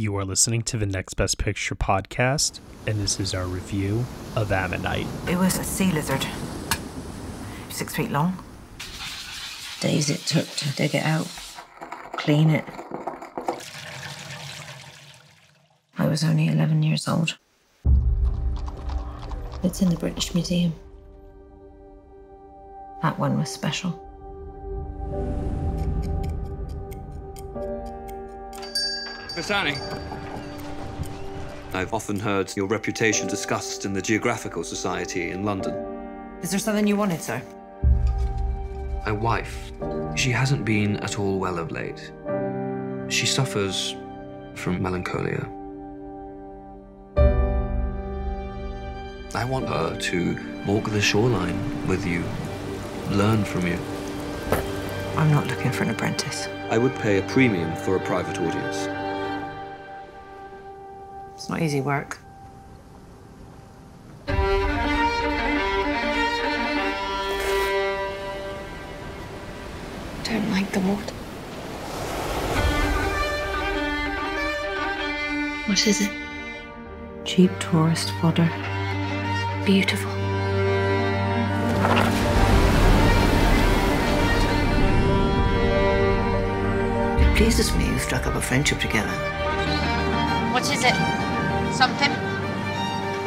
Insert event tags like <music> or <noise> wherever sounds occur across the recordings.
You are listening to the Next Best Picture podcast, and this is our review of Ammonite. It was a sea lizard, six feet long. Days it took to dig it out, clean it. I was only 11 years old. It's in the British Museum. That one was special. Miss Anning. I've often heard your reputation discussed in the Geological Society in London. Is there something you wanted, sir? My wife, she hasn't been at all well of late. She suffers from melancholia. I want her to walk the shoreline with you, learn from you. I'm not looking for an apprentice. I would pay a premium for a private audience. It's not easy work. Don't like the water. What is it? Cheap tourist fodder. Beautiful. It pleases me you've struck up a friendship together. What is it? Something?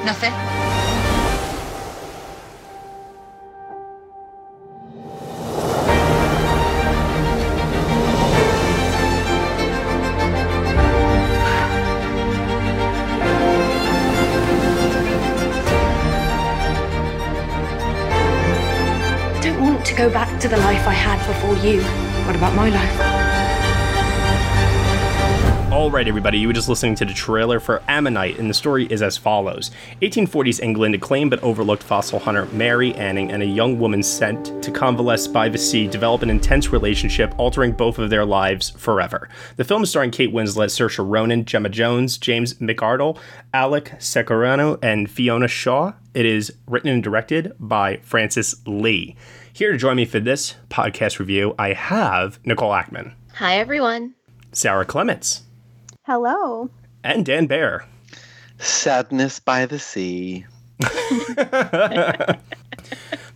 Nothing? I don't want to go back to the life I had before you. What about my life? All right, everybody, you were just listening to the trailer for Ammonite, and the story is as follows 1840s England, acclaimed but overlooked fossil hunter Mary Anning and a young woman sent to convalesce by the sea develop an intense relationship, altering both of their lives forever. The film is starring Kate Winslet, Saoirse Ronan, Gemma Jones, James McArdle, Alec Secareanu, and Fiona Shaw. It is written and directed by Francis Lee. Here to join me for this podcast review, I have Nicole Ackman, Hi, everyone. Sara Clements, Hello. and Dan Bayer. Sadness by the Sea. <laughs>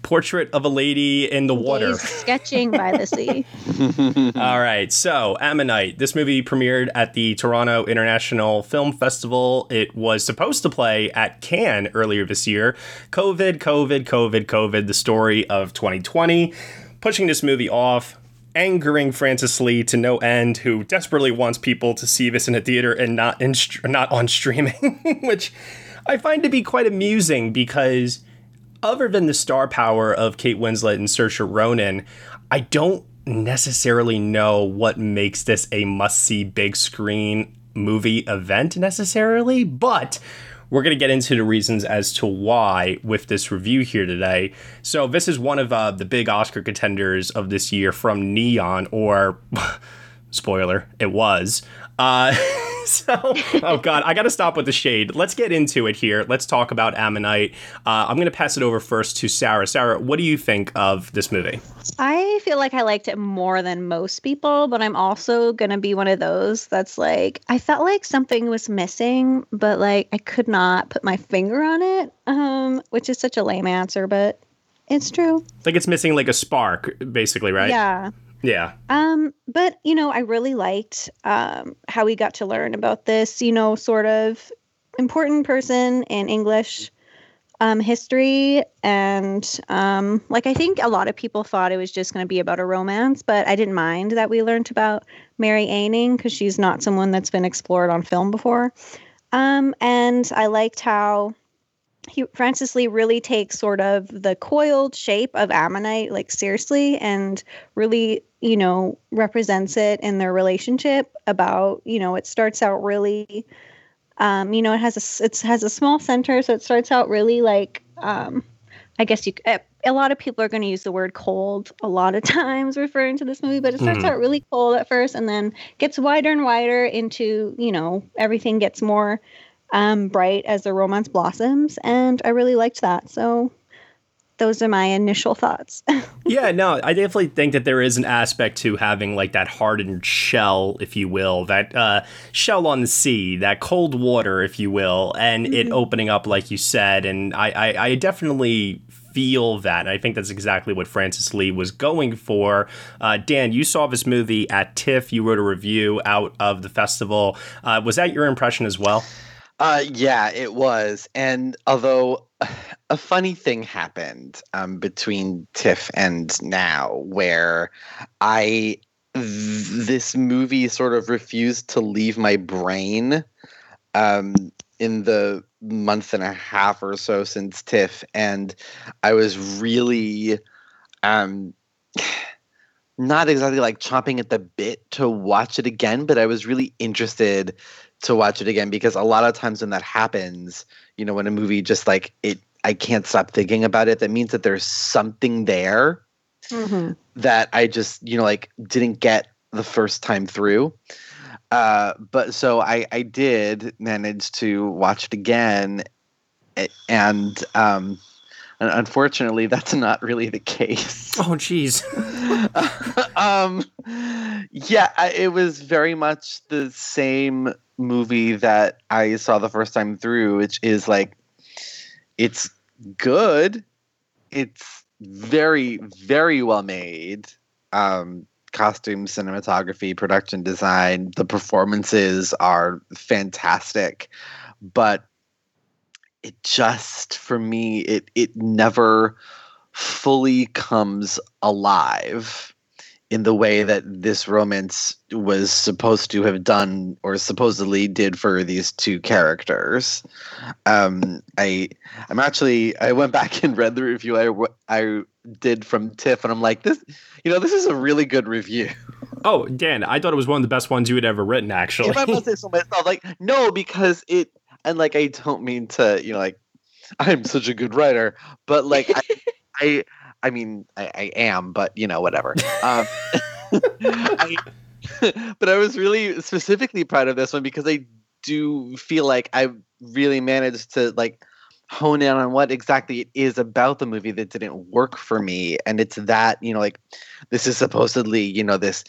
Portrait of a lady in the water. Days sketching by the sea. <laughs> <laughs> All right, so Ammonite. This movie premiered at the Toronto International Film Festival. It was supposed to play at Cannes earlier this year. COVID, COVID, COVID, COVID, the story of 2020, pushing this movie off. Angering Francis Lee to no end, who desperately wants people to see this in a theater and not in not on streaming, <laughs> which I find to be quite amusing because other than the star power of Kate Winslet and Saoirse Ronan, I don't necessarily know what makes this a must see big screen movie event necessarily, but we're going to get into the reasons as to why with this review here today. So, this is one of uh, the big Oscar contenders of this year from Neon, or <laughs> spoiler, it was. Uh, <laughs> <laughs> so, oh god, I got to stop with the shade. Let's get into it here. Let's talk about Ammonite. Uh, I'm going to pass it over first to Sara. Sara, what do you think of this movie? I feel like I liked it more than most people, but I'm also going to be one of those that's like, I felt like something was missing, but like I could not put my finger on it, um, which is such a lame answer, but it's true. Like it's missing like a spark, basically, right? Yeah. Yeah. Um, but you know, I really liked um, how we got to learn about this, you know, sort of important person in English um, history, and um, like I think a lot of people thought it was just going to be about a romance, but I didn't mind that we learned about Mary Anning because she's not someone that's been explored on film before. Um, and I liked how he Francis Lee really takes sort of the coiled shape of Ammonite like seriously and really you know represents it in their relationship about you know it starts out really um you know it has a it has a small center so it starts out really like um I guess you a a lot of people are going to use the word cold a lot of <laughs> times referring to this movie but it starts Mhm. out really cold at first and then gets wider and wider into you know everything gets more um, bright as the romance blossoms, and I really liked that. So those are my initial thoughts. <laughs> yeah, no, I definitely think that there is an aspect to having like that hardened shell, if you will, that uh, shell on the sea, that cold water, if you will, and mm-hmm. it opening up, like you said. And I, I, I definitely feel that. And I think that's exactly what Francis Lee was going for. Uh, Dan, you saw this movie at TIFF. You wrote a review out of the festival. Uh, was that your impression as well? Uh, yeah, it was. And although <sighs> a funny thing happened um, between TIFF and now, where I this movie sort of refused to leave my brain um, in the month and a half or so since TIFF, and I was really um, <sighs> not exactly like chomping at the bit to watch it again, but I was really interested to watch it again because a lot of times when that happens, you know, when a movie just like it, I can't stop thinking about it. That means that there's something there mm-hmm. that I just, you know, like didn't get the first time through. Uh, but so I, I did manage to watch it again, and um, unfortunately, that's not really the case. <laughs> Oh, jeez. <laughs> um, yeah, I, it was very much the same movie that I saw the first time through, which is like it's good. It's very, very well made. Um, costume, cinematography, production design, the performances are fantastic. But it just for me, it it never fully comes alive in the way that this romance was supposed to have done or supposedly did for these two characters. Um, I I'm actually I went back and read the review I I did from Tiff and I'm like this you know this is a really good review. Oh, Dan, I thought it was one of the best ones you had ever written actually. if I must say so myself, like no because it and like I don't mean to you know like I'm such a good writer, but like I, <laughs> I I mean, I, I am, but you know, whatever. Um, <laughs> I, but I was really specifically proud of this one because I do feel like I really managed to like hone in on what exactly it is about the movie that didn't work for me, and it's that you know, like this is supposedly you know this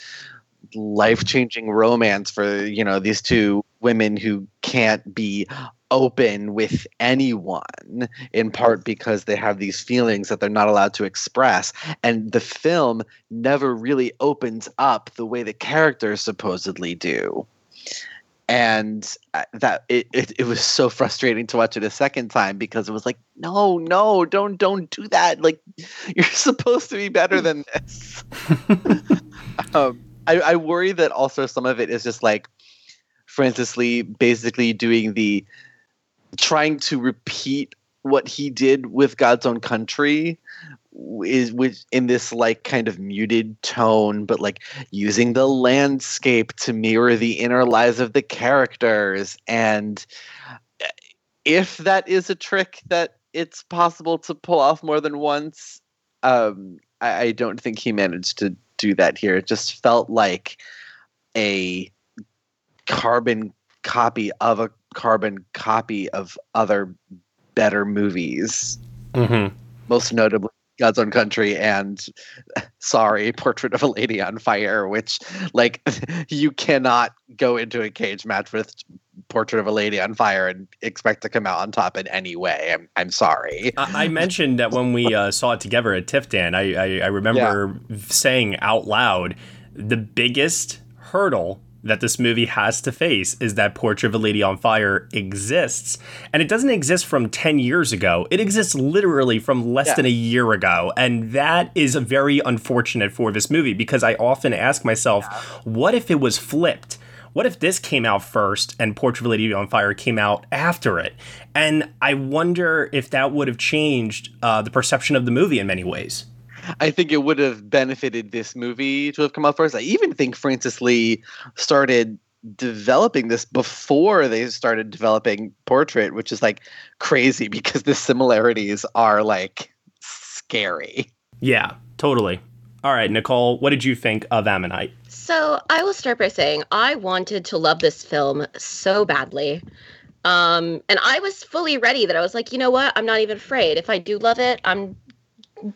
life changing romance for you know these two women who can't be open with anyone in part because they have these feelings that they're not allowed to express. And the film never really opens up the way the characters supposedly do. And uh, that it, it, it was so frustrating to watch it a second time because it was like no no don't don't do that. Like <laughs> you're supposed to be better than this. <laughs> <laughs> Um, I, I worry that also some of it is just like Francis Lee basically doing the trying to repeat what he did with God's Own Country is with in this like kind of muted tone but like using the landscape to mirror the inner lives of the characters. And eh, if that is a trick that it's possible to pull off more than once um I, I don't think he managed to do that here. It just felt like a carbon copy of a carbon copy of other better movies. Mm-hmm. Most notably, God's Own Country and <laughs> sorry, Portrait of a Lady on Fire, which like <laughs> you cannot go into a cage match with Portrait of a Lady on Fire and expect to come out on top in any way. I'm I'm sorry. I, I mentioned that when we uh, saw it together at TIFF, Dan, I I, I remember yeah. saying out loud the biggest hurdle that this movie has to face is that Portrait of a Lady on Fire exists. And it doesn't exist from 10 years ago. It exists literally from less yeah. than a year ago. And that is very unfortunate for this movie because I often ask myself, yeah. what if it was flipped? What if this came out first and Portrait of a Lady on Fire came out after it? And I wonder if that would have changed uh, the perception of the movie in many ways. I think it would have benefited this movie to have come out first. I even think Francis Lee started developing this before they started developing Portrait, which is like crazy <laughs> because the similarities are like scary. Yeah, totally. All right, Nicole, what did you think of Ammonite? So I will start by saying I wanted to love this film so badly. Um, and I was fully ready that I was like, you know what? I'm not even afraid. If I do love it, I'm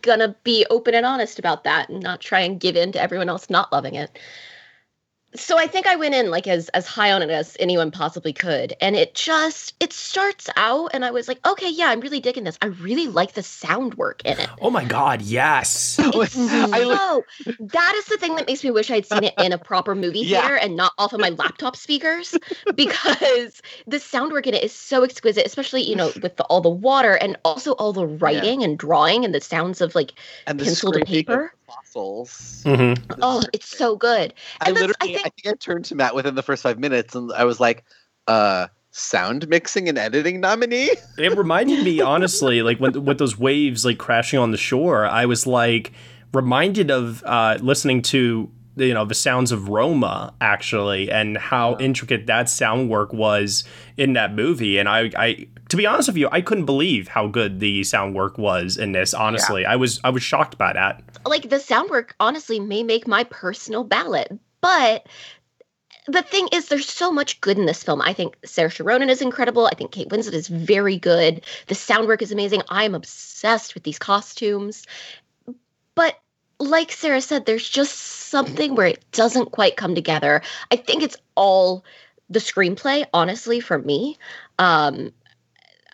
gonna be open and honest about that and not try and give in to everyone else not loving it so I think I went in like as as high on it as anyone possibly could, and it just it starts out, and I was like, okay, yeah, I'm really digging this. I really like the sound work in it. Oh my god, yes! <laughs> It's so that is the thing that makes me wish I'd seen it in a proper movie Yeah. theater and not off of my laptop speakers, <laughs> because the sound work in it is so exquisite, especially you know <laughs> with the, all the water and also all the writing and drawing and the sounds of like and the penciled and paper. Fossils. Mhm. Oh, it's so good. I And that's- literally, I think, I turned to Matt within the first five minutes, and I was like, "Uh, sound mixing and editing nominee." <laughs> It reminded me, honestly, like when with those waves like crashing on the shore, I was like reminded of uh, listening to you know the sounds of Roma actually, and how intricate that sound work was in that movie. And I, I, to be honest with you, I couldn't believe how good the sound work was in this. Honestly, I was I was shocked by that. like the sound work honestly may make my personal ballot but the thing is there's so much good in this film. I think Saoirse Ronan is incredible. I think kate winslet is very good. The sound work is amazing. I am obsessed with these costumes. But like sara said there's just something where it doesn't quite come together i think it's all the screenplay honestly for me um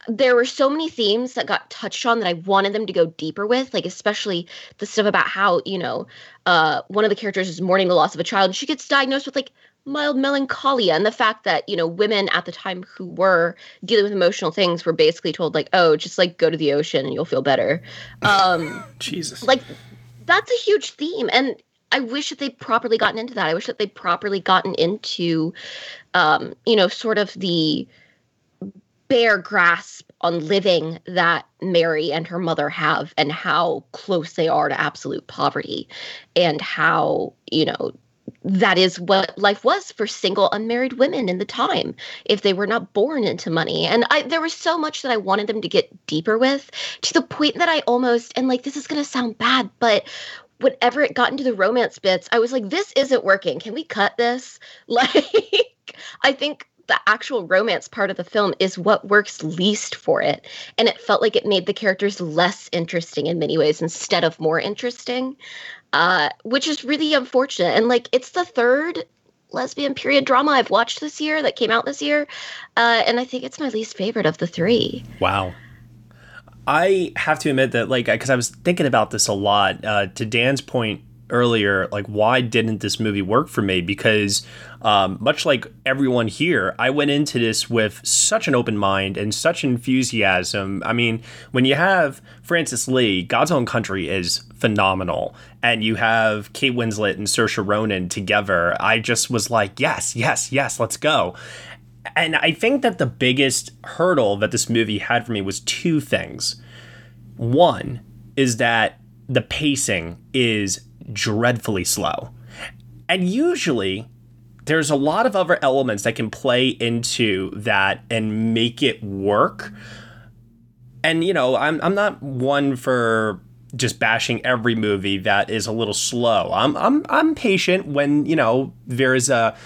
there were so many themes that got touched on that I wanted them to go deeper with, like especially the stuff about how, you know, uh, one of the characters is mourning the loss of a child and she gets diagnosed with like mild melancholia and the fact that, you know, women at the time who were dealing with emotional things were basically told like, oh, just like go to the ocean and you'll feel better. Um <laughs> Jesus. like that's a huge theme and I wish that they'd properly gotten into that. I wish that they'd properly gotten into um, you know, sort of the bare grasp on living that Mary and her mother have and how close they are to absolute poverty and how, you know, that is what life was for single unmarried women in the time if they were not born into money. And i there was so much that i wanted them to get deeper with to the point that i almost and like this is going to sound bad but whenever it got into the romance bits i was like this isn't working. Can we cut this? <laughs> Like i think the actual romance part of the film is what works least for it. And it felt like it made the characters less interesting in many ways instead of more interesting uh, which is really unfortunate. And like, it's the third lesbian period drama I've watched this year that came out this year, uh, and I think it's my least favorite of the three. Wow. I have to admit that, like, because I was thinking about this a lot. Uh, to Dan's point earlier, like, why didn't this movie work for me? Because, um, much like everyone here, I went into this with such an open mind and such enthusiasm. I mean, when you have Francis Lee, God's Own Country is phenomenal, and you have Kate Winslet and Saoirse Ronan together, I just was like, yes, yes, yes, let's go. And I think that the biggest hurdle that this movie had for me was two things. One is that the pacing is dreadfully slow. And usually there's a lot of other elements that can play into that and make it work. And you know, I'm I'm not one for just bashing every movie that is a little slow. I'm I'm I'm patient when, you know, there is a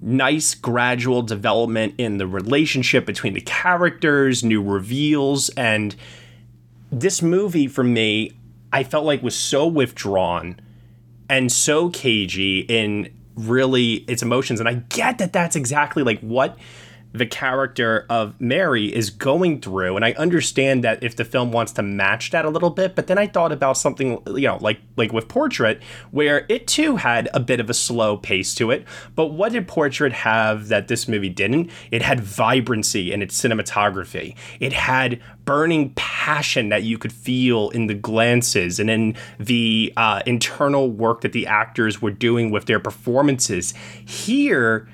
nice gradual development in the relationship between the characters, new reveals, and this movie for me, I felt like was so withdrawn and so cagey in really its emotions. And I get that that's exactly like what the character of Mary is going through. And I understand that if the film wants to match that a little bit, but then I thought about something, you know, like like with Portrait, where it too had a bit of a slow pace to it. But what did Portrait have that this movie didn't? It had vibrancy in its cinematography. It had burning passion that you could feel in the glances and in the uh, internal work that the actors were doing with their performances. Here,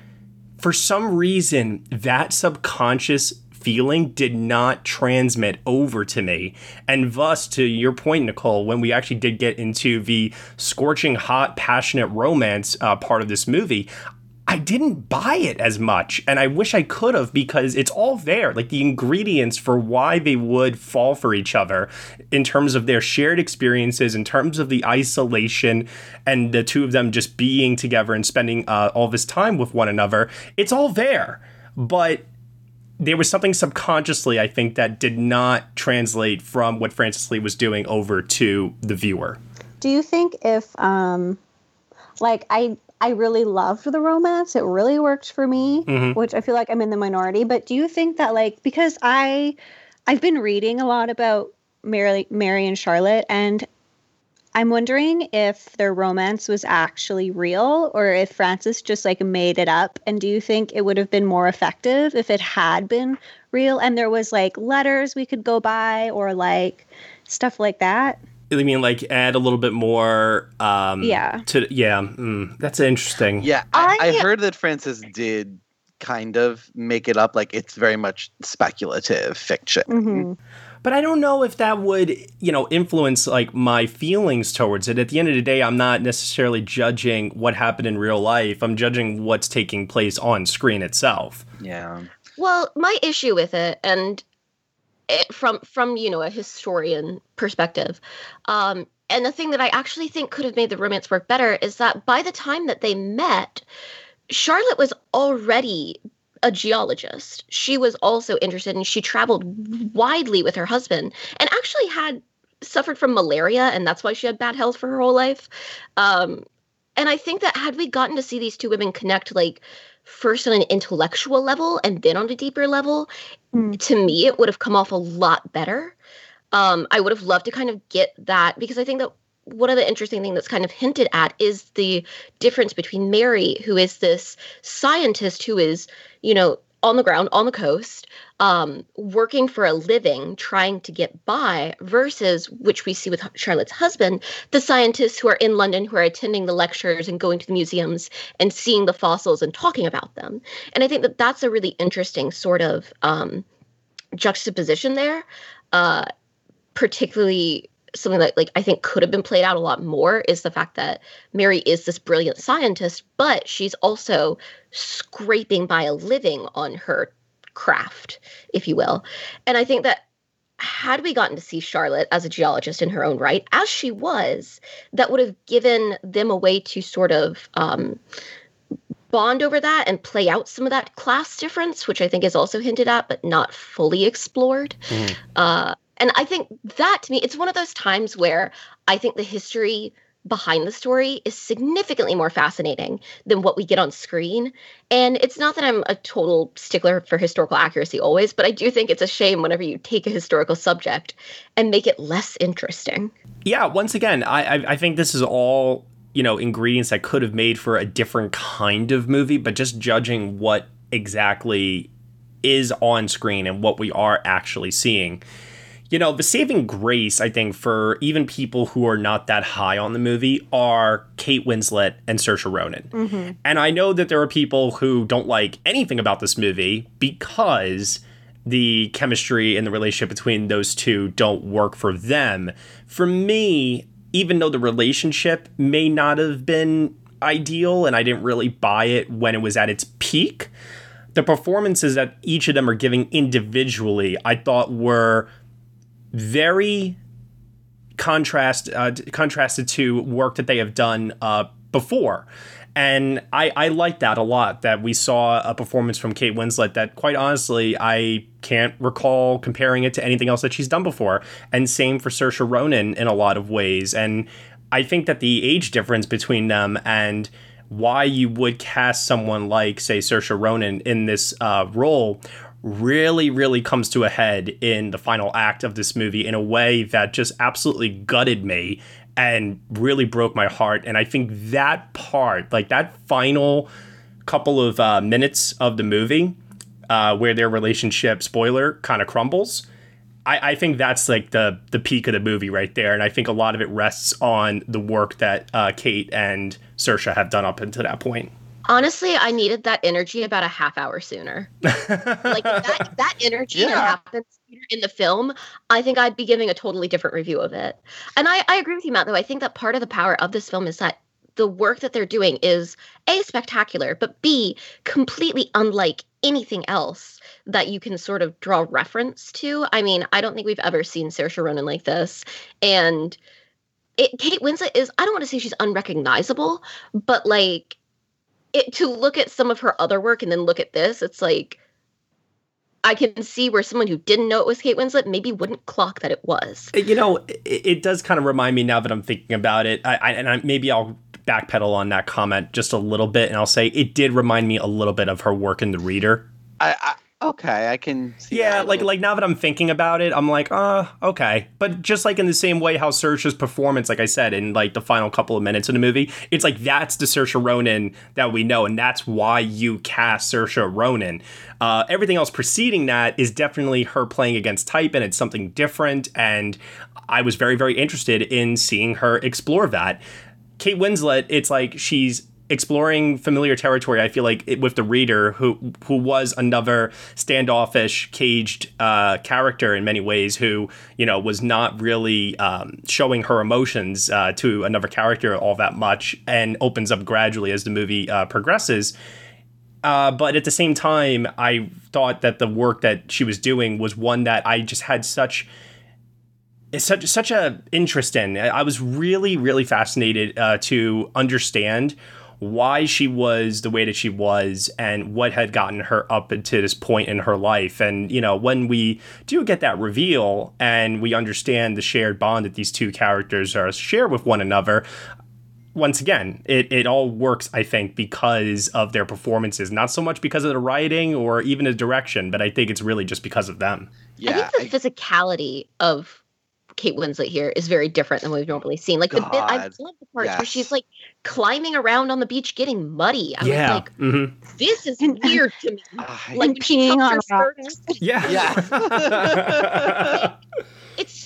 for some reason, that subconscious feeling did not transmit over to me. And thus, to your point, Nicole, when we actually did get into the scorching hot, passionate romance uh, part of this movie, I didn't buy it as much. And I wish I could have because it's all there. Like the ingredients for why they would fall for each other in terms of their shared experiences, in terms of the isolation, and the two of them just being together and spending uh, all this time with one another. It's all there. But there was something subconsciously, I think, that did not translate from what Francis Lee was doing over to the viewer. Do you think if um like I I really loved the romance. It really worked for me, Mhm. which I feel like I'm in the minority, but do you think that like because I I've been reading a lot about Mary Mary and Charlotte and I'm wondering if their romance was actually real or if Francis just like made it up. And do you think it would have been more effective if it had been real and there was like letters we could go by or like stuff like that? I mean, like add a little bit more. Um, Yeah. To yeah, mm, that's interesting. Yeah, I, I I- heard that Francis did kind of make it up. Like it's very much speculative fiction. hmm But I don't know if that would, you know, influence like my feelings towards it. At the end of the day, I'm not necessarily judging what happened in real life. I'm judging what's taking place on screen itself. Yeah. Well, my issue with it, and it, from from you know a historian perspective, um, and the thing that I actually think could have made the romance work better is that by the time that they met, Charlotte was already a geologist. She was also interested, and she traveled widely with her husband, and actually had suffered from malaria, and that's why she had bad health for her whole life. Um, and I think that had we gotten to see these two women connect, like first on an intellectual level and then on a deeper level, Mm. to me it would have come off a lot better. Um, I would have loved to kind of get that because I think that one of the interesting things that's kind of hinted at is the difference between Mary, who is this scientist who is, you know, on the ground, on the coast, um, working for a living, trying to get by, versus which we see with Charlotte's husband, the scientists who are in London, who are attending the lectures and going to the museums and seeing the fossils and talking about them. And I think that that's a really interesting sort of um, juxtaposition there, uh, particularly something that like I think could have been played out a lot more is the fact that Mary is this brilliant scientist, but she's also scraping by a living on her craft, if you will. And I think that had we gotten to see Charlotte as a geologist in her own right, as she was, that would have given them a way to sort of um, bond over that and play out some of that class difference, which I think is also hinted at but not fully explored. Mhm. Uh, and I think that to me, it's one of those times where I think the history behind the story is significantly more fascinating than what we get on screen. And it's not that I'm a total stickler for historical accuracy always, but I do think it's a shame whenever you take a historical subject and make it less interesting. Yeah, once again, I I, I think this is all you know ingredients that could have made for a different kind of movie, but just judging what exactly is on screen and what we are actually seeing. You know, the saving grace, I think, for even people who are not that high on the movie are Kate Winslet and Saoirse Ronan. Mm-hmm. And I know that there are people who don't like anything about this movie because the chemistry and the relationship between those two don't work for them. For me, even though the relationship may not have been ideal and I didn't really buy it when it was at its peak, the performances that each of them are giving individually, I thought were very contrast uh, contrasted to work that they have done uh, before. And I, I like that a lot that we saw a performance from Kate Winslet that quite honestly I can't recall comparing it to anything else that she's done before. And same for Saoirse Ronan in a lot of ways. And I think that the age difference between them and why you would cast someone like, say, Saoirse Ronan in this uh, role really, really comes to a head in the final act of this movie in a way that just absolutely gutted me and really broke my heart. And I think that part, like that final couple of uh, minutes of the movie, uh, where their relationship, spoiler, kind of crumbles. I, I think that's like the the peak of the movie right there, and I think a lot of it rests on the work that uh, Kate and Saoirse have done up until that point. Honestly, I needed that energy about a half hour sooner. like that that <laughs> energy that happens in the film, I think I'd be giving a totally different review of it. And I, I agree with you, Matt, though. I think that part of the power of this film is that the work that they're doing is A, spectacular, but B, completely unlike anything else that you can sort of draw reference to. I mean, I don't think we've ever seen Saoirse Ronan like this. And it, Kate Winslet is, I don't want to say she's unrecognizable, but like, it, to look at some of her other work and then look at this, it's like I can see where someone who didn't know it was Kate Winslet maybe wouldn't clock that it was. Uh, you know, it, it does kind of remind me now that I'm thinking about it. I, I and I, maybe I'll backpedal on that comment just a little bit, and I'll say it did remind me a little bit of her work in The Reader. I, I okay, I can see. Yeah, that. like like now that I'm thinking about it, I'm like, uh, okay. But just like in the same way how Saoirse's performance, like I said, in like the final couple of minutes of the movie, it's like that's the Saoirse Ronan that we know, and that's why you cast Saoirse Ronan. Uh, everything else preceding that is definitely her playing against type, and it's something different. And I was very very interested in seeing her explore that. Kate Winslet, it's like she's exploring familiar territory. I feel like it, with the reader, who who was another standoffish, caged uh, character in many ways, who you know was not really um, showing her emotions uh, to another character all that much, and opens up gradually as the movie uh, progresses. Uh, but at the same time, I thought that the work that she was doing was one that I just had such such such a interest in. I was really really fascinated uh, to understand why she was the way that she was and what had gotten her up to this point in her life. And you know, when we do get that reveal and we understand the shared bond that these two characters are share with one another. Once again, it, it all works, I think, because of their performances, not so much because of the writing or even the direction, but I think it's really just because of them. yeah, I think the physicality of Kate Winslet here is very different than we've normally seen. Like the bit, I love the parts where she's like climbing around on the beach getting muddy. I yeah. was like, hmm this is And- weird to me. I- Like And when she peeing on her rocks. skirt- Yeah. Yeah. <laughs> <laughs> <laughs>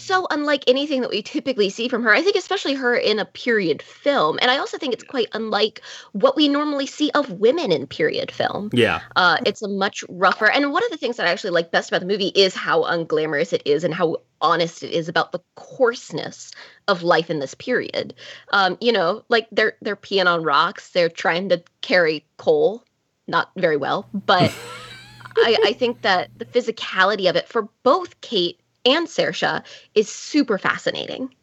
So unlike anything that we typically see from her. I think especially her in a period film, and I also think it's quite unlike what we normally see of women in period film. yeah. Uh, it's a much rougher. And one of the things that I actually like best about the movie is how unglamorous it is and how honest it is about the coarseness of life in this period. Um, you know, like they're they're peeing on rocks. They're trying to carry coal, not very well, but <laughs> I, I think that the physicality of it for both Kate and Saoirse is super fascinating.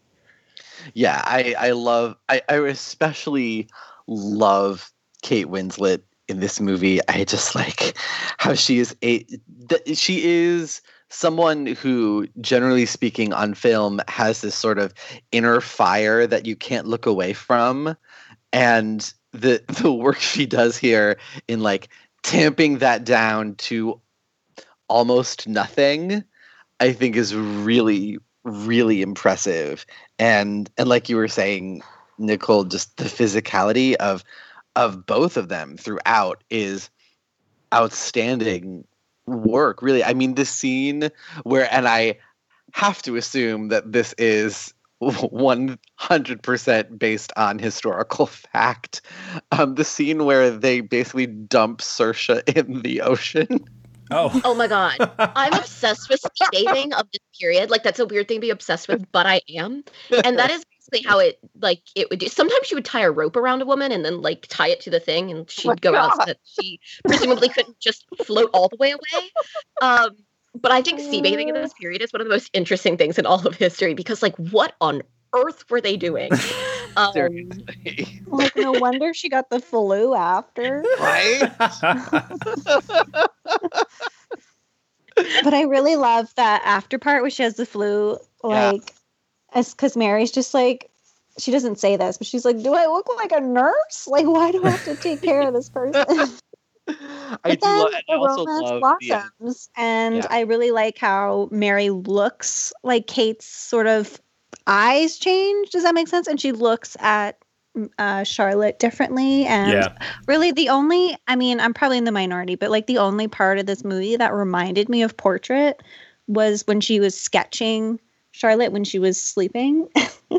yeah i i love i i especially love kate winslet in this movie i just like how she is a th- she is someone who generally speaking on film has this sort of inner fire that you can't look away from and the <laughs> the work she does here in like tamping that down to almost nothing i think is really really impressive. And and like you were saying nicole just the physicality of of both of them throughout is outstanding work really. I mean this scene where and i have to assume that this is 100% based on historical <laughs> fact um the scene where they basically dump Saoirse in the ocean <laughs> Oh. <laughs> Oh my god. I'm obsessed with sea bathing of this period. Like that's a weird thing to be obsessed with, but I am. And that is basically how it like it would do. Sometimes she would tie a rope around a woman and then like tie it to the thing and she'd my go out so that she presumably couldn't just float all the way away. Um but I think sea bathing in this period is one of the most interesting things in all of history because like what on earth were they doing? Um, Seriously. Like, no wonder she got the flu after. right <laughs> But I really love that after part where she has the flu. Like, as because Mary's just like, she doesn't say this, but she's like, "Do I look like a nurse? Like, why do I have to take care of this person?" <laughs> I But do then lo- I the also romance love the blossoms, and Yeah. I really like how Mary looks like Kate's sort of eyes change. Does that make sense? And she looks at mm, uh, Charlotte differently, and yeah. really the only I mean, I'm probably in the minority, but like the only part of this movie that reminded me of Portrait was when she was sketching Charlotte when she was sleeping. <laughs>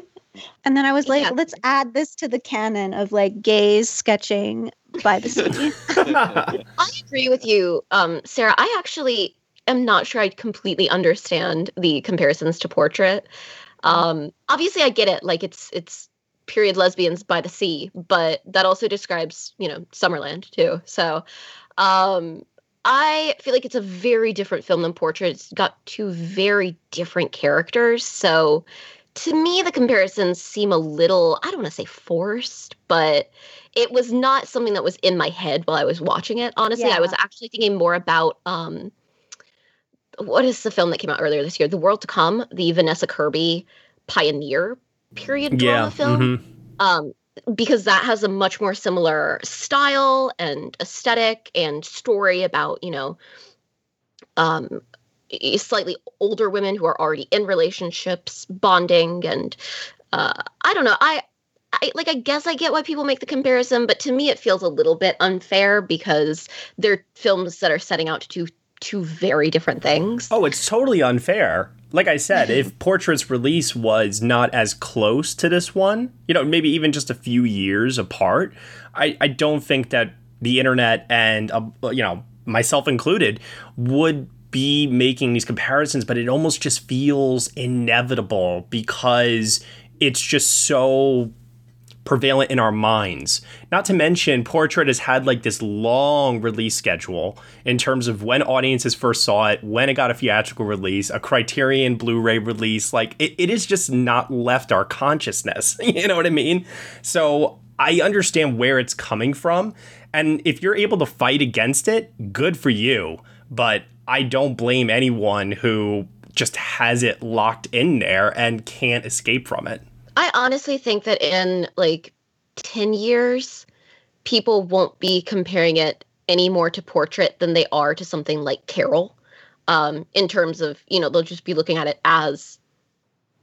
and then I was like, Yeah. let's add this to the canon of like gays sketching by the sea. <laughs> <laughs> I agree with you, um, Sara. I actually am not sure I completely understand the comparisons to Portrait. Um, obviously, I get it. Like it's it's period lesbians by the sea, but that also describes you know Summerland too. So um, I feel like it's a very different film than Portrait. It's got two very different characters. So to me, the comparisons seem a little, I don't want to say forced, but it was not something that was in my head while I was watching it. Honestly, I was actually thinking more about um what is the film that came out earlier this year? The World to Come, the Vanessa Kirby pioneer period drama Yeah, film. mhm. Um, because that has a much more similar style and aesthetic and story about, you know, um, slightly older women who are already in relationships, bonding, and uh, I don't know. I, I like. I guess I get why people make the comparison, but to me, it feels a little bit unfair because they're films that are setting out to do two very different things. Oh, it's totally unfair. Like I said, if <laughs> Portrait's release was not as close to this one, you know, maybe even just a few years apart, I, I don't think that the internet and, uh, you know, myself included, would be making these comparisons, but it almost just feels inevitable because it's just so prevalent in our minds. Not to mention, Portrait has had like this long release schedule in terms of when audiences first saw it, when it got a theatrical release, a Criterion Blu ray release. Like, it, it is just not left our consciousness. <laughs> you know what I mean? So I understand where it's coming from. And if you're able to fight against it, good for you. But I don't blame anyone who just has it locked in there and can't escape from it. I honestly think that in like 10 years, people won't be comparing it any more to Portrait than they are to something like Carol. Um, in terms of, you know, they'll just be looking at it as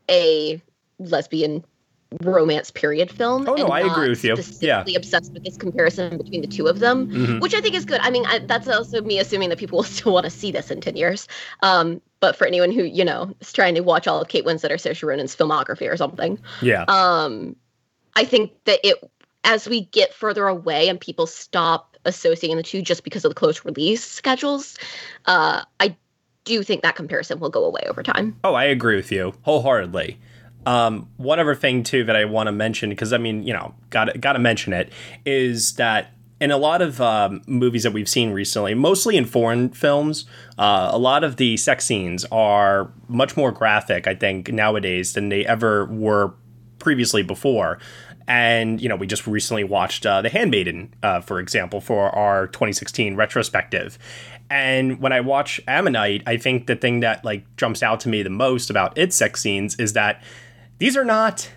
a lesbian romance period film. Oh, no, I agree with you. Specifically Yeah. obsessed with this comparison between the two of them, Mhm. which I think is good. I mean, I, that's also me assuming that people will <laughs> still want to see this in 10 years. Um, but for anyone who, you know, is trying to watch all of Kate Winslet or Saoirse Ronan's filmography or something, Yeah. um i think that it as we get further away and people stop associating the two just because of the close release schedules uh i do think that comparison will go away over time Oh, I agree with you wholeheartedly. Um, one other thing too that I want to mention because I mean, you know, got got to mention it is that in a lot of um, movies that we've seen recently, mostly in foreign films, uh, a lot of the sex scenes are much more graphic. I think nowadays than they ever were previously before. And you know, we just recently watched uh, The Handmaiden, uh, for example, for our 2016 retrospective. And when I watch Ammonite, I think the thing that like jumps out to me the most about its sex scenes is that these are not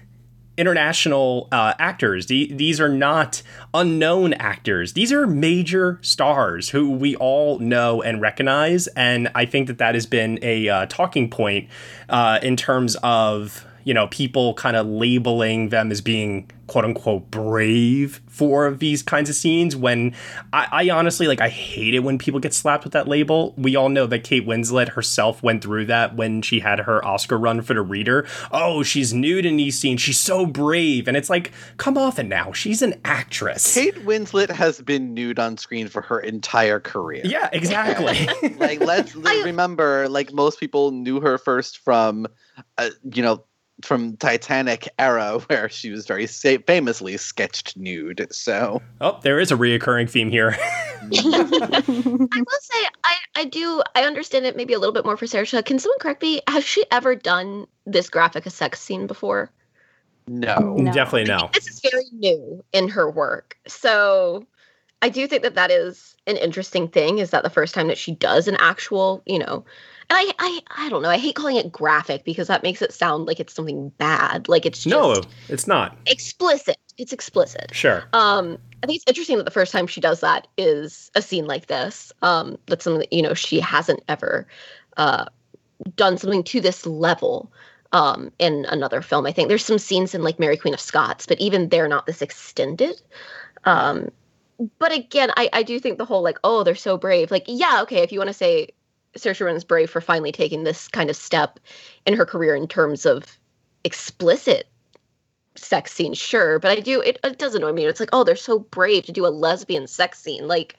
international uh, actors. The, these are not unknown actors. These are major stars who we all know and recognize. And I think that that has been a uh, talking point uh, in terms of you know people kind of labeling them as being quote unquote brave for these kinds of scenes when I, I honestly like I hate it when people get slapped with that label. We all know that Kate Winslet herself went through that when she had her Oscar run for the reader. Oh, she's nude in these scenes. She's so brave. And it's like, come off it now. She's an actress. Kate Winslet has been nude on screen for her entire career. Yeah, exactly. <laughs> like let's remember, like most people knew her first from, uh, you know, from Titanic era <laughs> where she was very sa- famously sketched nude. So oh, there is a reoccurring theme here. <laughs> i will say i i do i understand it maybe a little bit more for Saoirse can someone correct me has she ever done this graphic a sex scene before no, definitely no. this is very new in her work. So I do think that that is an interesting thing is that the first time that she does an actual, you know, and I I I don't know, I hate calling it graphic because that makes it sound like it's something bad. Like it's just No, it's not. explicit. It's explicit. Sure. Um, I think it's interesting that the first time she does that is a scene like this. Um, that's something that you know she hasn't ever uh, done something to this level um, in another film. I think there's some scenes in like Mary Queen of Scots, but even they're not this extended. Um, but again, I, I do think the whole like, oh, they're so brave. Like, yeah, okay, if you want to say Saoirse Ronan's brave for finally taking this kind of step in her career in terms of explicit sex scenes, sure. But I do it, it does annoy me. It's like, oh, they're so brave to do a lesbian sex scene. Like,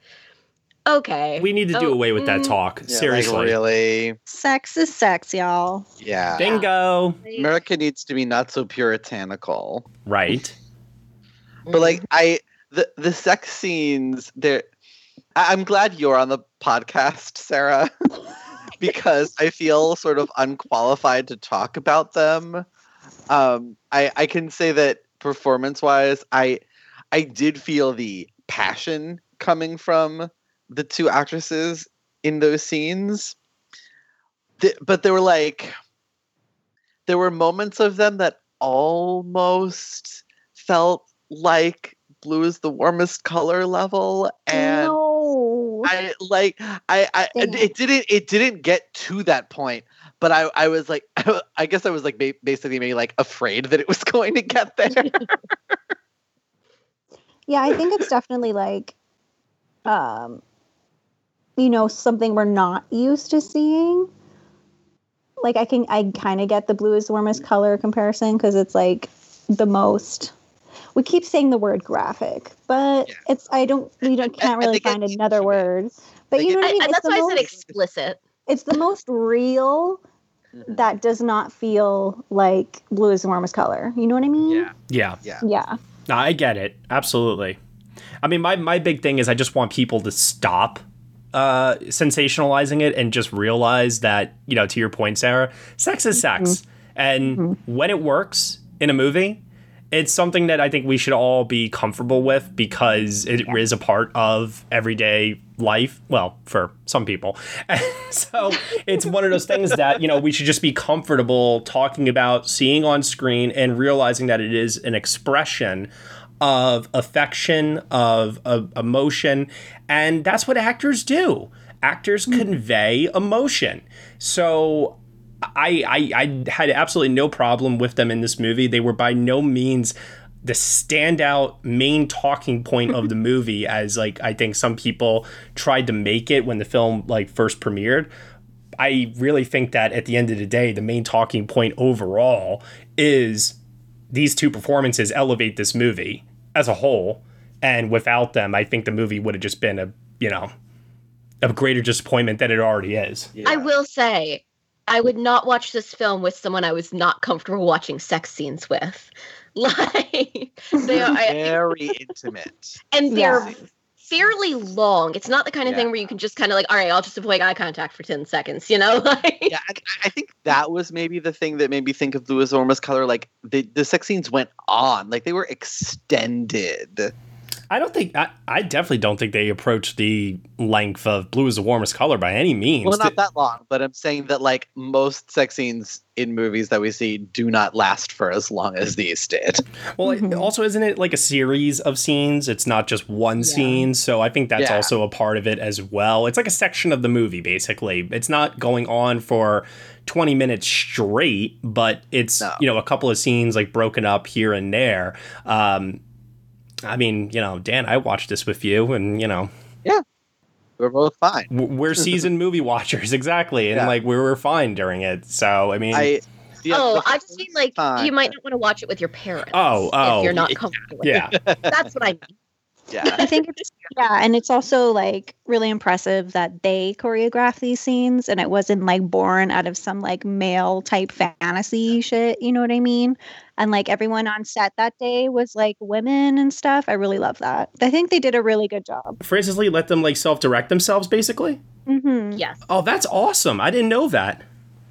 okay, We need to do Oh, away with that mm. talk. Yeah, like, Seriously. really, Sex is sex, y'all. yeah. Bingo. America needs to be not so puritanical. Right. But like I the the sex scenes there I- I'm glad you're on the podcast, Sara, <laughs> because I feel sort of unqualified to talk about them. Um I I can say that performance wise I I did feel the passion coming from the two actresses in those scenes. but there were like there were moments of them that almost felt like blue is the warmest color level and. I like I I Dang it didn't it didn't get to that point, but I I was like <laughs> I guess I was like basically maybe like afraid that it was <laughs> going to get <laughs> there. Yeah, I think it's definitely like, um, you know, something we're not used to seeing. Like I can, I kind of get the blue is the warmest color comparison because it's like the most. We keep saying the word graphic, but Yeah. it's I don't we don't can't really think it find another to word. But you know what I I, mean? and It's that's the why I said explicit. it's the most real Mhm. that does not feel like blue is the warmest color. You know what I mean? yeah, Yeah. yeah. Yeah. No, I get it. Absolutely. I mean, my, my big thing is I just want people to stop uh, sensationalizing it and just realize that, you know, to your point, Sara, sex is sex. And when it works in a movie, it's something that I think we should all be comfortable with because it is a part of everyday life. Well, for some people. And <laughs> so it's one of those things that, you know, we should just be comfortable talking about seeing on screen and realizing that it is an expression of affection, of, of emotion. And that's what actors do. Actors mm. convey emotion. So I, I I had absolutely no problem with them in this movie. They were by no means the standout main talking point of the <laughs> movie as like I think some people tried to make it when the film like first premiered. I really think that at the end of the day, the main talking point overall is these two performances elevate this movie as a whole. And without them, I think the movie would have just been a, you know, a greater disappointment than it already is. yeah. I will say, I would not watch this film with someone I was not comfortable watching sex scenes with. <laughs> Like they are, I, <laughs> very intimate. and they're Yeah. fairly long. It's not the kind of thing where you can just kind of like, all right, I'll just avoid eye contact for ten seconds. You know, <laughs> like Yeah, I- I think that was maybe the thing that made me think of blue is the warmest color. Like the the sex scenes went on, like they were extended. I don't think I, I definitely don't think they approach the length of blue is the warmest color by any means. Well, not that long, but I'm saying that like most sex scenes in movies that we see do not last for as long as these did. well, it- Mhm. also isn't it like a series of scenes? It's not just one scene, so I think that's Yeah. also a part of it as well. It's like a section of the movie basically. It's not going on for 20 minutes straight, but it's No. you know a couple of scenes like broken up here and there. Um, I mean, you know, Dan, I watched this with you, and you know, yeah, We're both fine. we're seasoned <laughs> movie watchers exactly, and Yeah. like we were fine during it. So I mean, I yeah, oh, I just mean like time- you might not want to watch it with your parents. Oh, oh, if you're oh, not yeah. comfortable. With yeah. it. that's what I mean. Yeah. I think it's yeah, and it's also like really impressive that they choreographed these scenes and it wasn't like born out of some like male type fantasy shit, you know what I mean? And like everyone on set that day was like women and stuff. I really love that. I think they did a really good job. Francis Lee let them like self direct themselves, basically. hmm Yes. Oh, that's awesome! I didn't know that.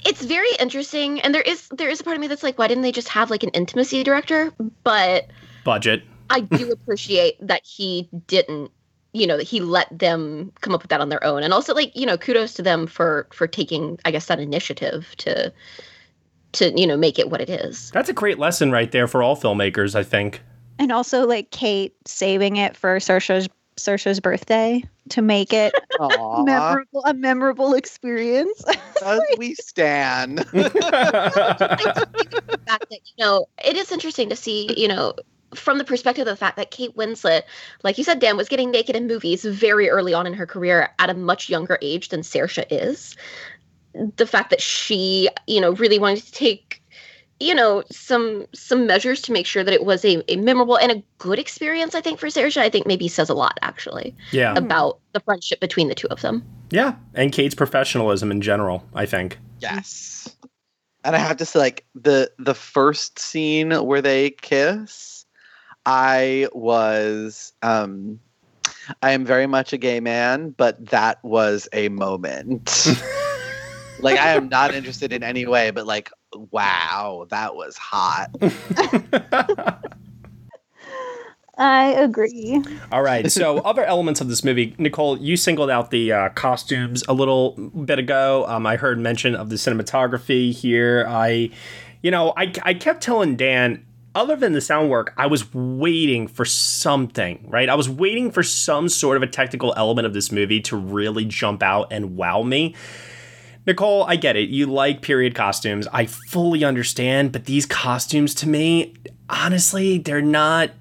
it's very interesting and there is there is a part of me that's like why didn't they just have like an intimacy director but Budget. I do <laughs> appreciate that he didn't you know that he let them come up with that on their own and also like you know kudos to them for for taking i guess that initiative to to you know make it what it is That's a great lesson right there for all filmmakers, I think. And also like Kate saving it for Saoirse's Saoirse's birthday to make it <laughs> Aw, memorable a memorable experience. <laughs> as we stand. the fact that you know it is interesting to see you know from the perspective of the fact that Kate Winslet, like you said, Dan, was getting naked in movies very early on in her career at a much younger age than Saoirse is. The fact that she, you know, really wanted to take, you know, some some measures to make sure that it was a, a memorable and a good experience, I think, for Saoirse, I think maybe says a lot actually yeah. Hmm. about the friendship between the two of them. Yeah. And Kate's professionalism in general, I think. Yes. And I have to say, like the the first scene where they kiss, I was um I am very much a gay man, but that was a moment. <laughs> like I am not interested in any way, but like wow, that was hot. <laughs> I agree. All right. So, <laughs> other elements of this movie, Nicole, you singled out the uh, costumes a little bit ago. Um, I heard mention of the cinematography here. I, you know, I, I kept telling Dan, other than the sound work, I was waiting for something, right? I was waiting for some sort of a technical element of this movie to really jump out and wow me. Nicole, I get it. You like period costumes. I fully understand, but these costumes to me, honestly, they're not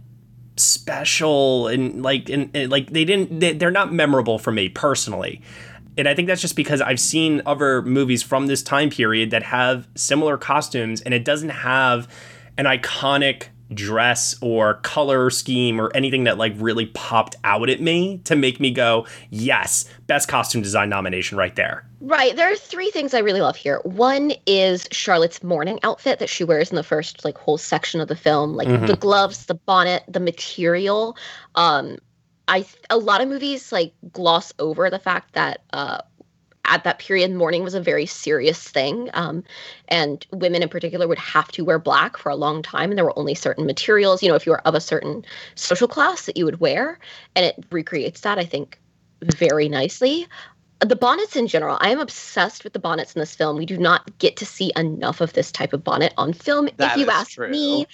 special and like and, and like they didn't they, they're not memorable for me personally. And I think that's just because I've seen other movies from this time period that have similar costumes and it doesn't have an iconic dress or color scheme or anything that like really popped out at me to make me go, yes, best costume design nomination right there. Right. There are three things I really love here. One is Charlotte's morning outfit that she wears in the first like whole section of the film, like Mhm. the gloves, the bonnet, the material. Um, I a lot of movies like gloss over the fact that uh, at that period, mourning was a very serious thing, um, and women in particular would have to wear black for a long time, and there were only certain materials, you know, if you were of a certain social class that you would wear, and it recreates that, I think, very nicely. The bonnets in general, I am obsessed with the bonnets in this film. We do not get to see enough of this type of bonnet on film. That if you is ask true. me,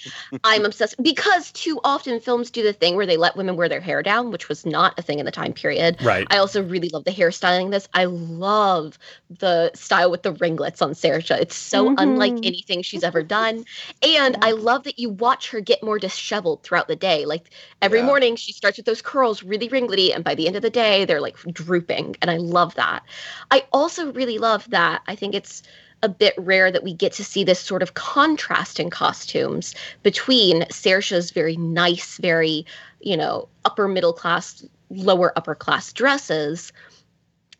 I'm obsessed because too often films do the thing where they let women wear their hair down, which was not a thing in the time period. Right. I also really love the hairstyling in this. I love the style with the ringlets on Saoirse. It's so unlike Mhm. anything she's ever done. And I love that you watch her get more disheveled throughout the day. Like every Yeah. morning she starts with those curls really ringlety and by the end of the day they're like drooping and I love that. I also really love that. I think it's a bit rare that we get to see this sort of contrast in costumes between Saoirse's very nice, very, you know, upper middle class, lower upper class dresses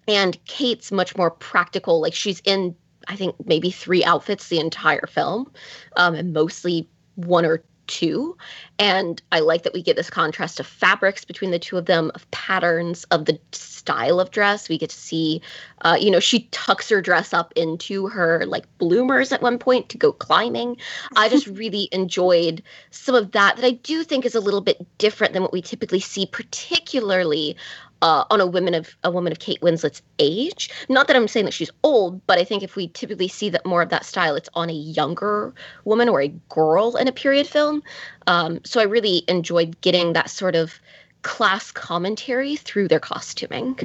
and Kate's much more practical. Like she's in, I think, maybe three outfits the entire film, um, and mostly one or two. And I like that we get this contrast of fabrics between the two of them, of patterns, of the style of dress. We get to see, uh, you know, she tucks her dress up into her like bloomers at one point to go climbing. I just <laughs> really enjoyed some of that that I do think is a little bit different than what we typically see, particularly uh, on a woman of a woman of Kate Winslet's age. Not that I'm saying that she's old, but I think if we typically see that more of that style, it's on a younger woman or a girl in a period film. Um, so I really enjoyed getting that sort of class commentary through their costuming.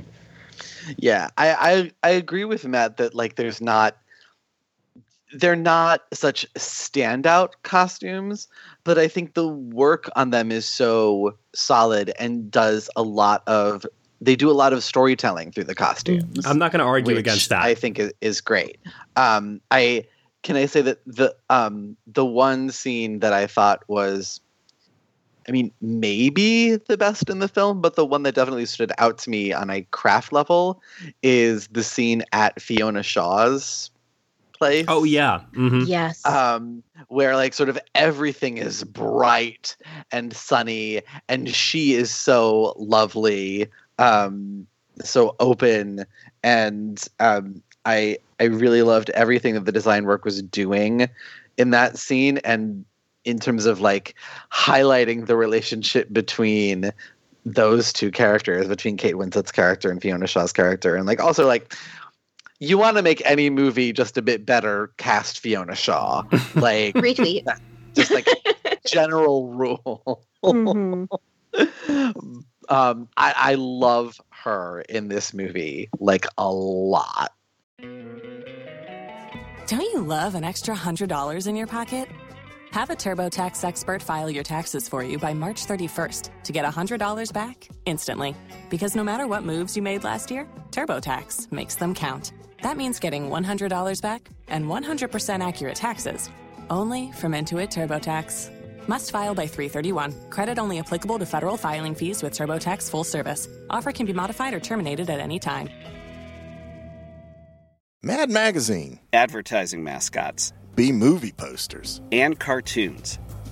Yeah, I, I I agree with Matt that like there's not they're not such standout costumes, but I think the work on them is so solid and does a lot of they do a lot of storytelling through the costumes. I'm not going to argue which against that. I think is, is great. Um, I can I say that the um, the one scene that I thought was, I mean, maybe the best in the film, but the one that definitely stood out to me on a craft level is the scene at Fiona Shaw's place. oh yeah. hmm Yes. Um, where like sort of everything is bright and sunny, and she is so lovely, um, so open, and um, I I really loved everything that the design work was doing in that scene, and in terms of like highlighting the relationship between those two characters, between Kate Winslet's character and Fiona Shaw's character, and like also like you want to make any movie just a bit better, cast Fiona Shaw. <laughs> Like Retweet. just like general rule. Mhm. <laughs> um, I, I love her in this movie like a lot. Don't you love an extra $100 in your pocket? Have a TurboTax expert file your taxes for you by March 31st to get $100 back instantly. Because no matter what moves you made last year, TurboTax makes them count. That means getting $100 back and 100% accurate taxes only from Intuit TurboTax. Must file by 331. Credit only applicable to federal filing fees with TurboTax full service. Offer can be modified or terminated at any time. Mad Magazine, advertising mascots, B movie posters. and cartoons.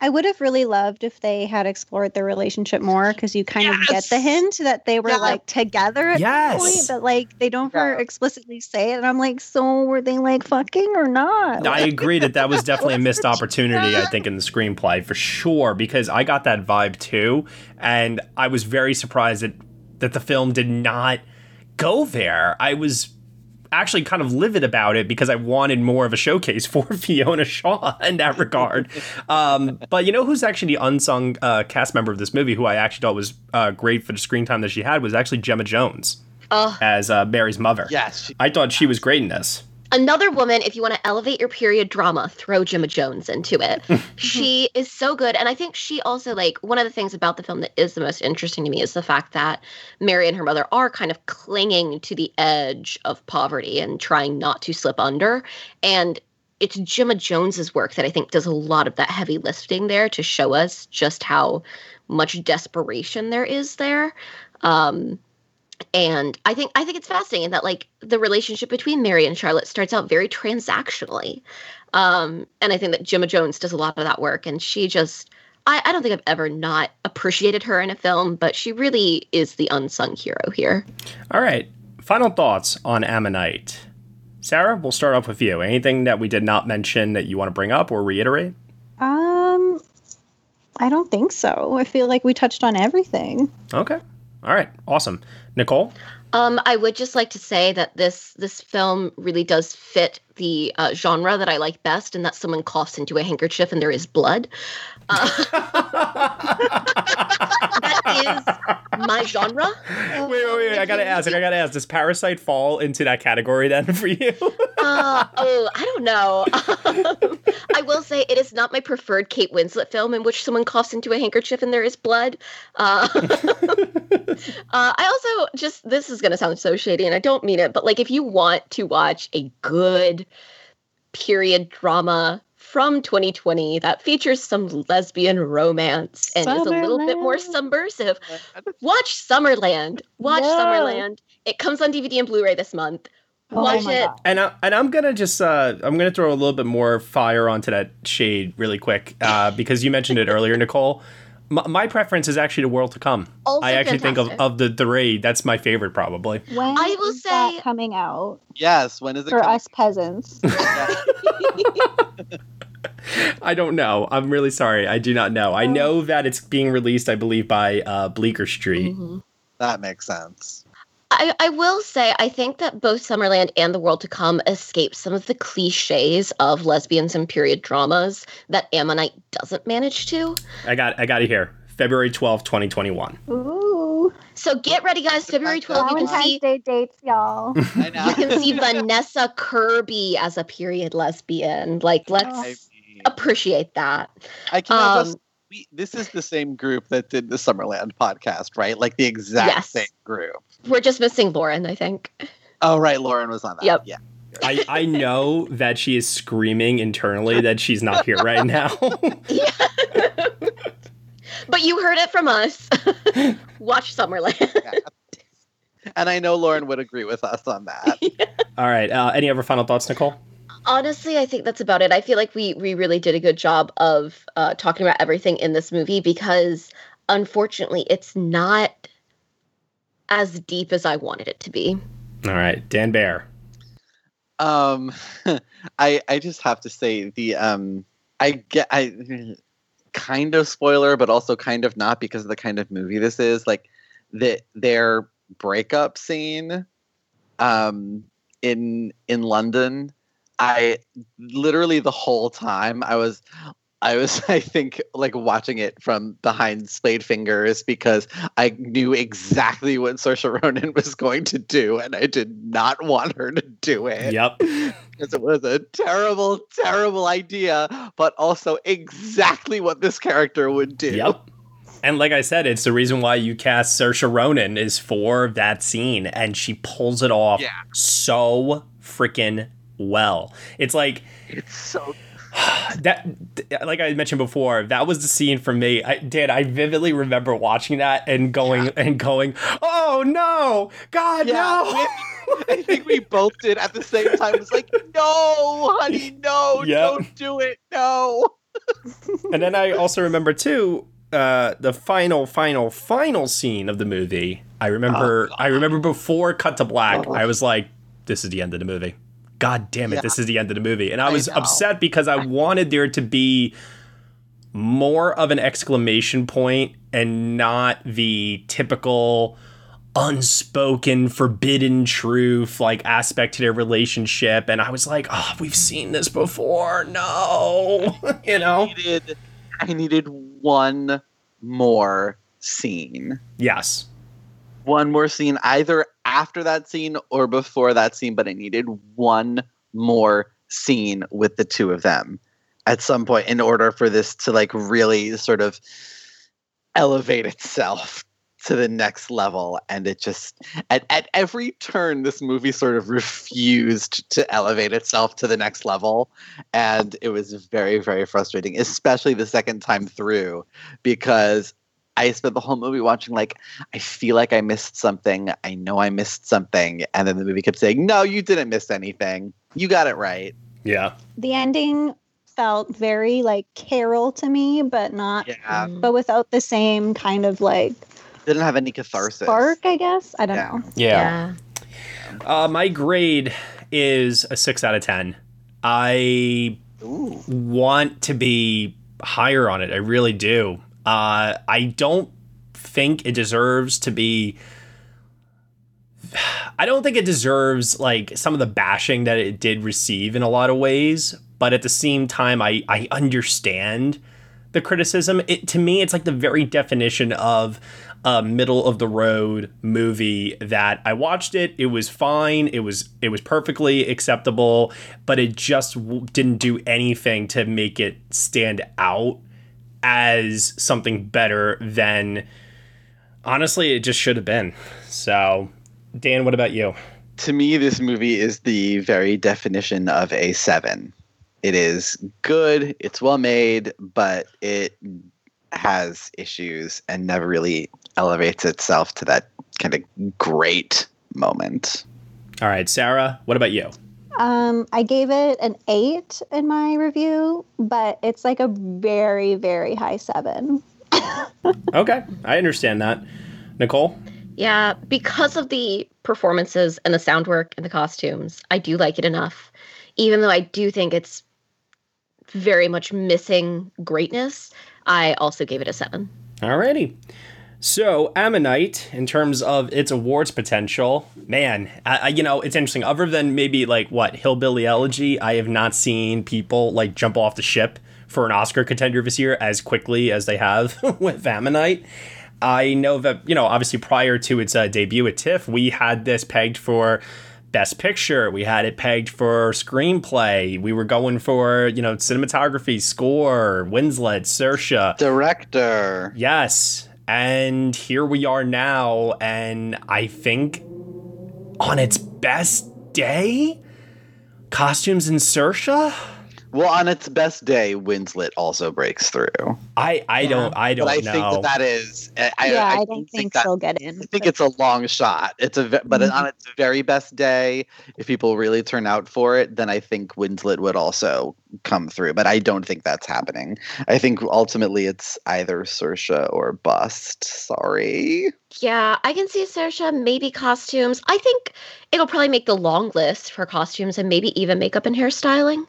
I would have really loved if they had explored their relationship more because you kind of get the hint that they were Yeah. like together at Yes. some point, but like they don't ever explicitly say it. And I'm like, so were they like fucking or not? I agree that that was <laughs> definitely a missed opportunity, I think, in the screenplay for sure, because I got that vibe too. And I was very surprised that, that the film did not go there. I was actually kind of livid about it because I wanted more of a showcase <laughs> for Fiona Shaw in that regard. <laughs> um, but you know who's actually the unsung uh, cast member of this movie who I actually thought was uh, great for the screen time that she had was actually Gemma Jones Oh, as uh, Mary's mother. Yes, I thought she was great in this. Another woman, if you want to elevate your period drama, throw Gemma Jones into it. <laughs> she is so good. And I think she also, like, one of the things about the film that is the most interesting to me is the fact that Mary and her mother are kind of clinging to the edge of poverty and trying not to slip under. And it's Gemma Jones's work that I think does a lot of that heavy lifting there to show us just how much desperation there is there. Um, and I think I think it's fascinating that like the relationship between Mary and Charlotte starts out very transactionally, um, and I think that Gemma Jones does a lot of that work, and she just I, I don't think I've ever not appreciated her in a film, but she really is the unsung hero here. All right. Final thoughts on Ammonite. Sara, we'll start off with you. Anything that we did not mention that you want to bring up or reiterate? Um, I don't think so. I feel like we touched on everything. Okay. All right. Awesome. Nicole? Um, I would just like to say that this this film really does fit the uh, genre that I like best, and that someone coughs into a handkerchief and there is blood. Uh, <laughs> that is my genre. Wait, wait, wait. I got to ask. I got to ask. Does Parasite fall into that category then for you? <laughs> Uh, <laughs> oh, I don't know. <laughs> I will say it is not my preferred Kate Winslet film in which someone coughs into a handkerchief and there is blood. Uh, <laughs> uh, I also just, this is going to sound so shady and I don't mean it, but like if you want to watch a good period drama from 2020 that features some lesbian romance and is a little bit more subversive, watch Summerland. Watch Yes. Summerland. It comes on DVD and Blu-ray this month. Oh Watch my it. God. and I, and I'm gonna just uh, I'm gonna throw a little bit more fire onto that shade really quick uh, because you mentioned it earlier, Nicole. My, my preference is actually the world to come. Also I actually think of, of the the raid. That's my favorite probably. When I will is that say- coming out Yes. When is it for coming? us peasants. <laughs> <laughs> I don't know. I'm really sorry. I do not know. I know that it's being released, I believe, by uh, Bleecker Street. That makes sense. I, I will say I think that both Summerland and The World to Come escape some of the cliches of lesbians and period dramas that Ammonite doesn't manage to. I got I got it here. February twelfth, 2021. Ooh, So get ready, guys. February 12th, you can Valentine's see Day dates, y'all. <laughs> I you can see Vanessa Kirby as a period lesbian. Like, let's I, appreciate that. I can Um, just. We, this is the same group that did the Summerland podcast, right? Like the exact Yes. same group. We're just missing Lauren, I think. Oh, right. Lauren was on that. Yep. Yeah. I, I know that she is screaming internally that she's not here right now. <laughs> But you heard it from us. <laughs> Watch Summerland. And I know Lauren would agree with us on that. <laughs> All right. Uh, any other final thoughts, Nicole? Honestly, I think that's about it. I feel like we we really did a good job of uh, talking about everything in this movie because unfortunately, it's not as deep as I wanted it to be. All right. Dan Bayer. Um, <laughs> I I just have to say the um I get I kind of spoiler, but also kind of not because of the kind of movie this is. Like the their breakup scene, um, in in London. I literally the whole time I was I was, <laughs> I think, like watching it from behind Spade Fingers because I knew exactly what Saoirse Ronan <laughs> was going to do, and I did not want her to do it. Yep. <laughs> Because it was a terrible, terrible idea, but also exactly what this character would do. Yep. And like I said, it's the reason why you cast Saoirse Ronan is for that scene, and she pulls it off Yeah. so freaking well. It's like It's so <sighs> that like I mentioned before, that was the scene for me. I did I vividly remember watching that and going and going, "Oh no. God, Yeah, no." <laughs> I think we both did at the same time. It's like, no, honey, no, Yep. don't do it, no. <laughs> and then I also remember too uh, the final, final, final scene of the movie. I remember. I remember before cut to black. I was like, "This is the end of the movie." God damn it! Yeah. This is the end of the movie, and I I was know. upset because I wanted there to be more of an exclamation point and not the typical unspoken forbidden truth like aspect to their relationship and i was like oh we've seen this before no <laughs> you know needed, I needed one more scene. yes One more scene, either after that scene or before that scene, but I needed one more scene with the two of them at some point in order for this to like really sort of elevate itself to the next level. And it just at, at every turn this movie sort of refused to elevate itself to the next level. And it was very very frustrating especially the second time through because i spent the whole movie watching like i feel like i missed something i know i missed something and then the movie kept saying no you didn't miss anything you got it right yeah The ending felt very like Carol to me, but not, yeah but without the same kind of like didn't have any catharsis spark, I guess. I don't Yeah. know. yeah, Uh, my grade is a six out of ten. I Ooh. want to be higher on it. I really do. Uh, I don't think it deserves to be. <sighs> I don't think it deserves like some of the bashing that it did receive in a lot of ways, but at the same time, I I understand the criticism. It to me, it's like the very definition of a middle of the road movie that I watched it. It was fine. It was it was perfectly acceptable, but it just w- didn't do anything to make it stand out as something better than honestly it just should have been. So, Dan, what about you? to me, this movie is the very definition of a seven. It is good, it's well made, but it has issues and never really elevates itself to that kind of great moment. All right, Sara, what about you? Um, I gave it an eight in my review, but it's like a very, very high seven. <laughs> Okay, I understand that. Nicole? Yeah, because of the performances and the sound work and the costumes, I do like it enough. Even though I do think it's very much missing greatness, I also gave it a seven. Alrighty. So, Ammonite, in terms of its awards potential, man, I, I, you know, it's interesting. Other than maybe like what Hillbilly Elegy, I have not seen people like jump off the ship for an Oscar contender this year as quickly as they have <laughs> with Ammonite. I know that you know, obviously, prior to its uh, debut at TIFF, we had this pegged for Best Picture. We had it pegged for screenplay. We were going for you know cinematography, score, Winslet, Saoirse. Director. Yes. And here we are now, and I think on its best day, costumes and Saoirse. Well, on its best day, Winslet also breaks through. I I don't I don't but I know. think that that is. I, I, yeah, I I, do don't think think she'll get in. I think it's a long shot. It's a ve- but Mhm. on its very best day, if people really turn out for it, then I think Winslet would also come through. But I don't think that's happening. I think ultimately it's either Saoirse or bust. Sorry. Yeah, I can see Saoirse, maybe costumes. I think it'll probably make the long list for costumes and maybe even makeup and hairstyling.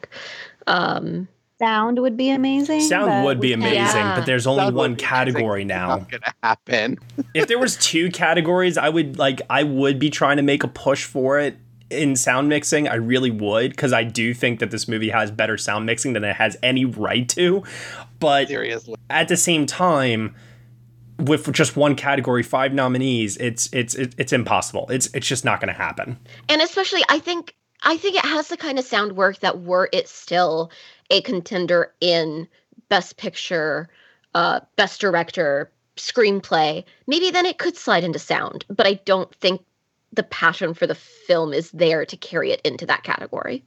Um, Sound would be amazing. Sound would be amazing, Yeah. but there's only Sound one category now. Not gonna happen. if there was two <laughs> categories, I would like I would be trying to make a push for it in sound mixing, I really would because I do think that this movie has better sound mixing than it has any right to. But Seriously. at the same time, with just one category, five nominees, it's it's it's impossible. It's it's just not going to happen. and especially i think i think it has the kind of sound work that were it still a contender in best picture uh best director screenplay maybe then it could slide into sound but i don't think the passion for the film is there to carry it into that category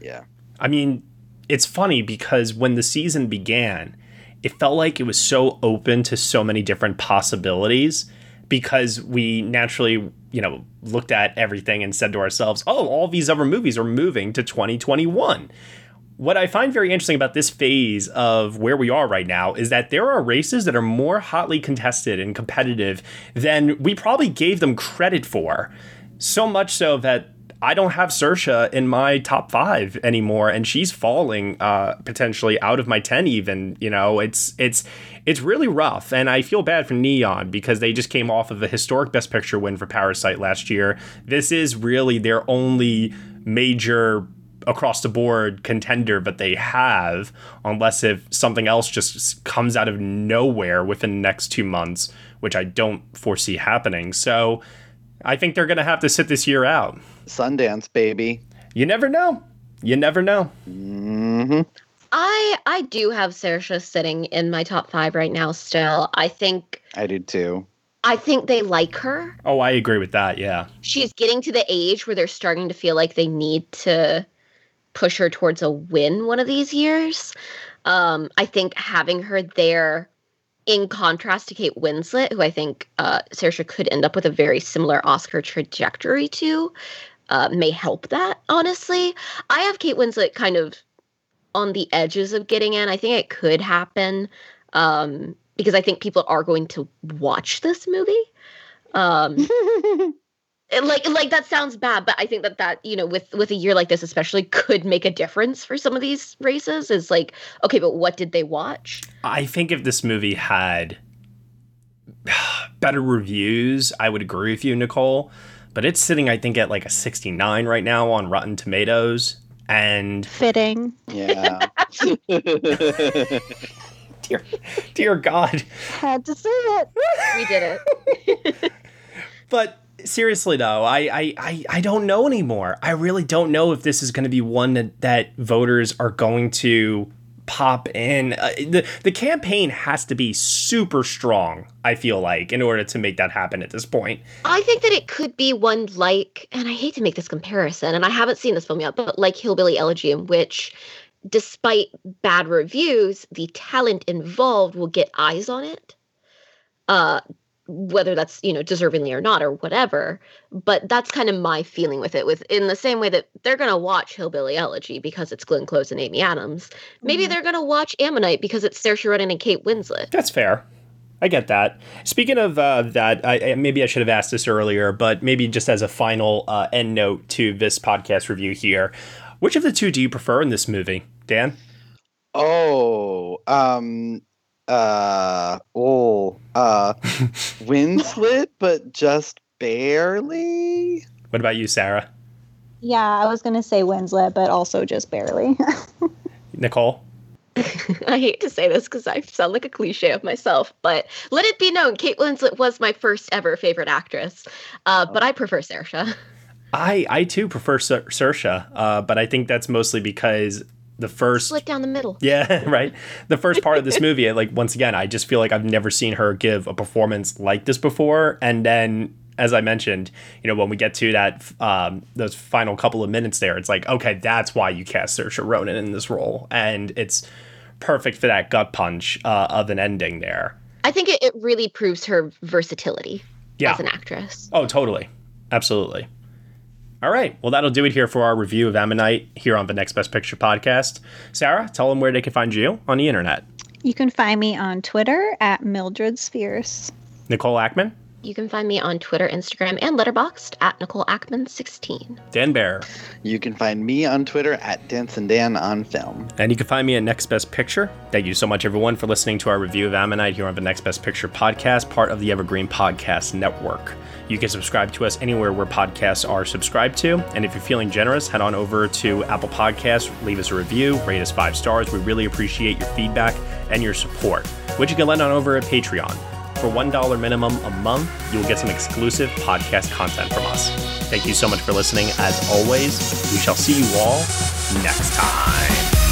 Yeah. I mean, it's funny because when the season began, it felt like it was so open to so many different possibilities because we naturally, you know, looked at everything and said to ourselves, oh, all these other movies are moving to 2021. What I find very interesting about this phase of where we are right now is that there are races that are more hotly contested and competitive than we probably gave them credit for. So much so that I don't have Saoirse in my top five anymore, and she's falling uh, potentially out of my ten. Even you know, it's it's it's really rough, and I feel bad for Neon because they just came off of a historic Best Picture win for Parasite last year. This is really their only major across the board contender but they have unless if something else just comes out of nowhere within the next two months which i don't foresee happening. So i think they're going to have to sit this year out. Sundance, baby. you never know. You never know. Hmm i i do have saoirse sitting in my top five right now still i think I did too. i think they like her oh i agree with that yeah she's getting to the age where they're starting to feel like they need to push her towards a win one of these years. Um, I think having her there, in contrast to Kate Winslet, who I think uh, Saoirse could end up with a very similar Oscar trajectory to, uh, may help that. Honestly, I have Kate Winslet kind of on the edges of getting in. I think it could happen um, because I think people are going to watch this movie. Um, <laughs> it- like like that sounds bad but i think that that you know with with a year like this especially could make a difference for some of these races is like okay but what did they watch i think if this movie had <sighs> better reviews i would agree with you nicole but it's sitting i think at like a 69 right now on rotten tomatoes and Fitting. Yeah. <laughs> dear dear god Had to say it. we did it <laughs> But seriously though, I, I I I don't know anymore. I really don't know if this is going to be one that, that voters are going to pop in. Uh, the the campaign has to be super strong. I feel like in order to make that happen at this point. i think that it could be one like and i hate to make this comparison and i haven't seen this film yet but like hillbilly elegy in which despite bad reviews the talent involved will get eyes on it uh whether that's you know deservingly or not or whatever but that's kind of my feeling with it with in the same way that they're going to watch hillbilly elegy because it's glenn close and amy adams maybe they're going to watch ammonite because it's saoirse ronan and kate winslet That's fair. I get that. Speaking of uh, that, I, I- maybe I should have asked this earlier, but maybe just as a final uh, end note to this podcast review here, which of the two do you prefer in this movie, Dan? Oh, um, uh, oh, uh, <laughs> Winslet, but just barely. What about you, Sara? Yeah, I was gonna say Winslet, but also just barely. <laughs> Nicole? <laughs> i hate to say this because i sound like a cliche of myself but let it be known kate winslet was my first ever favorite actress uh, but i prefer saoirse I I too prefer Ser- Saoirse, uh, but I think that's mostly because the first split down the middle yeah <laughs> right the first part of this movie <laughs> like once again I just feel like I've never seen her give a performance like this before, and then as I mentioned, you know when we get to that um, those final couple of minutes there, it's like okay that's why you cast Saoirse Ronan in this role, and it's perfect for that gut punch uh, of an ending there. I think it, it really proves her versatility Yeah. as an actress. Oh, totally. Absolutely. All right. Well, that'll do it here for our review of Ammonite here on the Next Best Picture podcast. Sara, tell them where they can find you on the internet. you can find me on Twitter at Mildred Spears. Nicole Ackman. You can find me on Twitter, Instagram, and Letterboxd at Nicole Ackman16. Dan Bayer. You can find me on Twitter at Dance and Dan on Film. And you can find me at Next Best Picture. Thank you so much, everyone, for listening to our review of Ammonite here on the Next Best Picture podcast, part of the Evergreen Podcast Network. You can subscribe to us anywhere where podcasts are subscribed to. And if you're feeling generous, head on over to Apple Podcasts, leave us a review, rate us five stars. We really appreciate your feedback and your support, which you can lend on over at Patreon. For $1 minimum a month, you'll get some exclusive podcast content from us. Thank you so much for listening. As always, we shall see you all next time.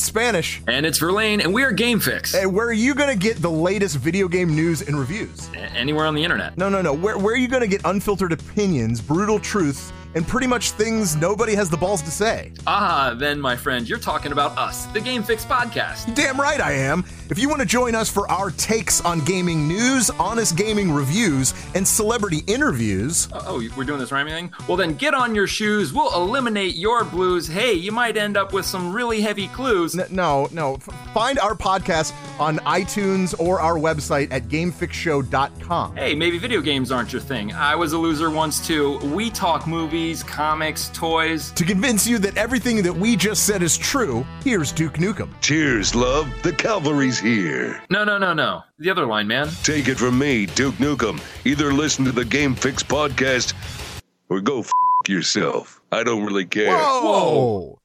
It's Spanish. And it's Verlaine, and we are Game Fix. Hey, where are you going to get the latest video game news and reviews? A- anywhere on the internet. No, no, no. Where, where are you going to get unfiltered opinions, brutal truths, and pretty much things nobody has the balls to say? Ah, then, my friend, you're talking about us, the Game Fix podcast. Damn right I am. If you want to join us for our takes on gaming news, honest gaming reviews, and celebrity interviews. Oh, we're doing this rhyming thing? Well, then get on your shoes. We'll eliminate your blues. Hey, you might end up with some really heavy clues. N- no, no. F- find our podcast on iTunes or our website at gamefixshow.com. Hey, maybe video games aren't your thing. I was a loser once too. We talk movies, comics, toys. To convince you that everything that we just said is true, here's Duke Nukem. Cheers, love. The cavalry's here. No, no, no, no. The other line, man. Take it from me, Duke Nukem. Either listen to the Game Fix podcast or go f yourself. I don't really care. Whoa!